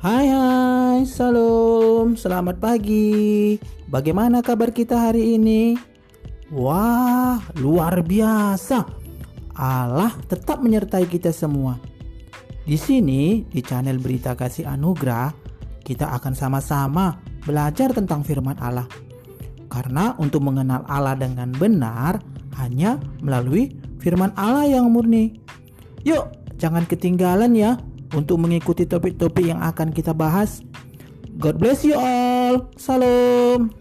Hai hai, salam, selamat pagi. Bagaimana kabar kita hari ini? Wah, luar biasa. Allah tetap menyertai kita semua. Di sini, di channel Berita Kasih Anugerah, kita akan sama-sama belajar tentang firman Allah. Karena untuk mengenal Allah dengan benar hanya melalui firman Allah yang murni. Yuk, jangan ketinggalan ya untuk mengikuti topik-topik yang akan kita bahas. God bless you all. Salam.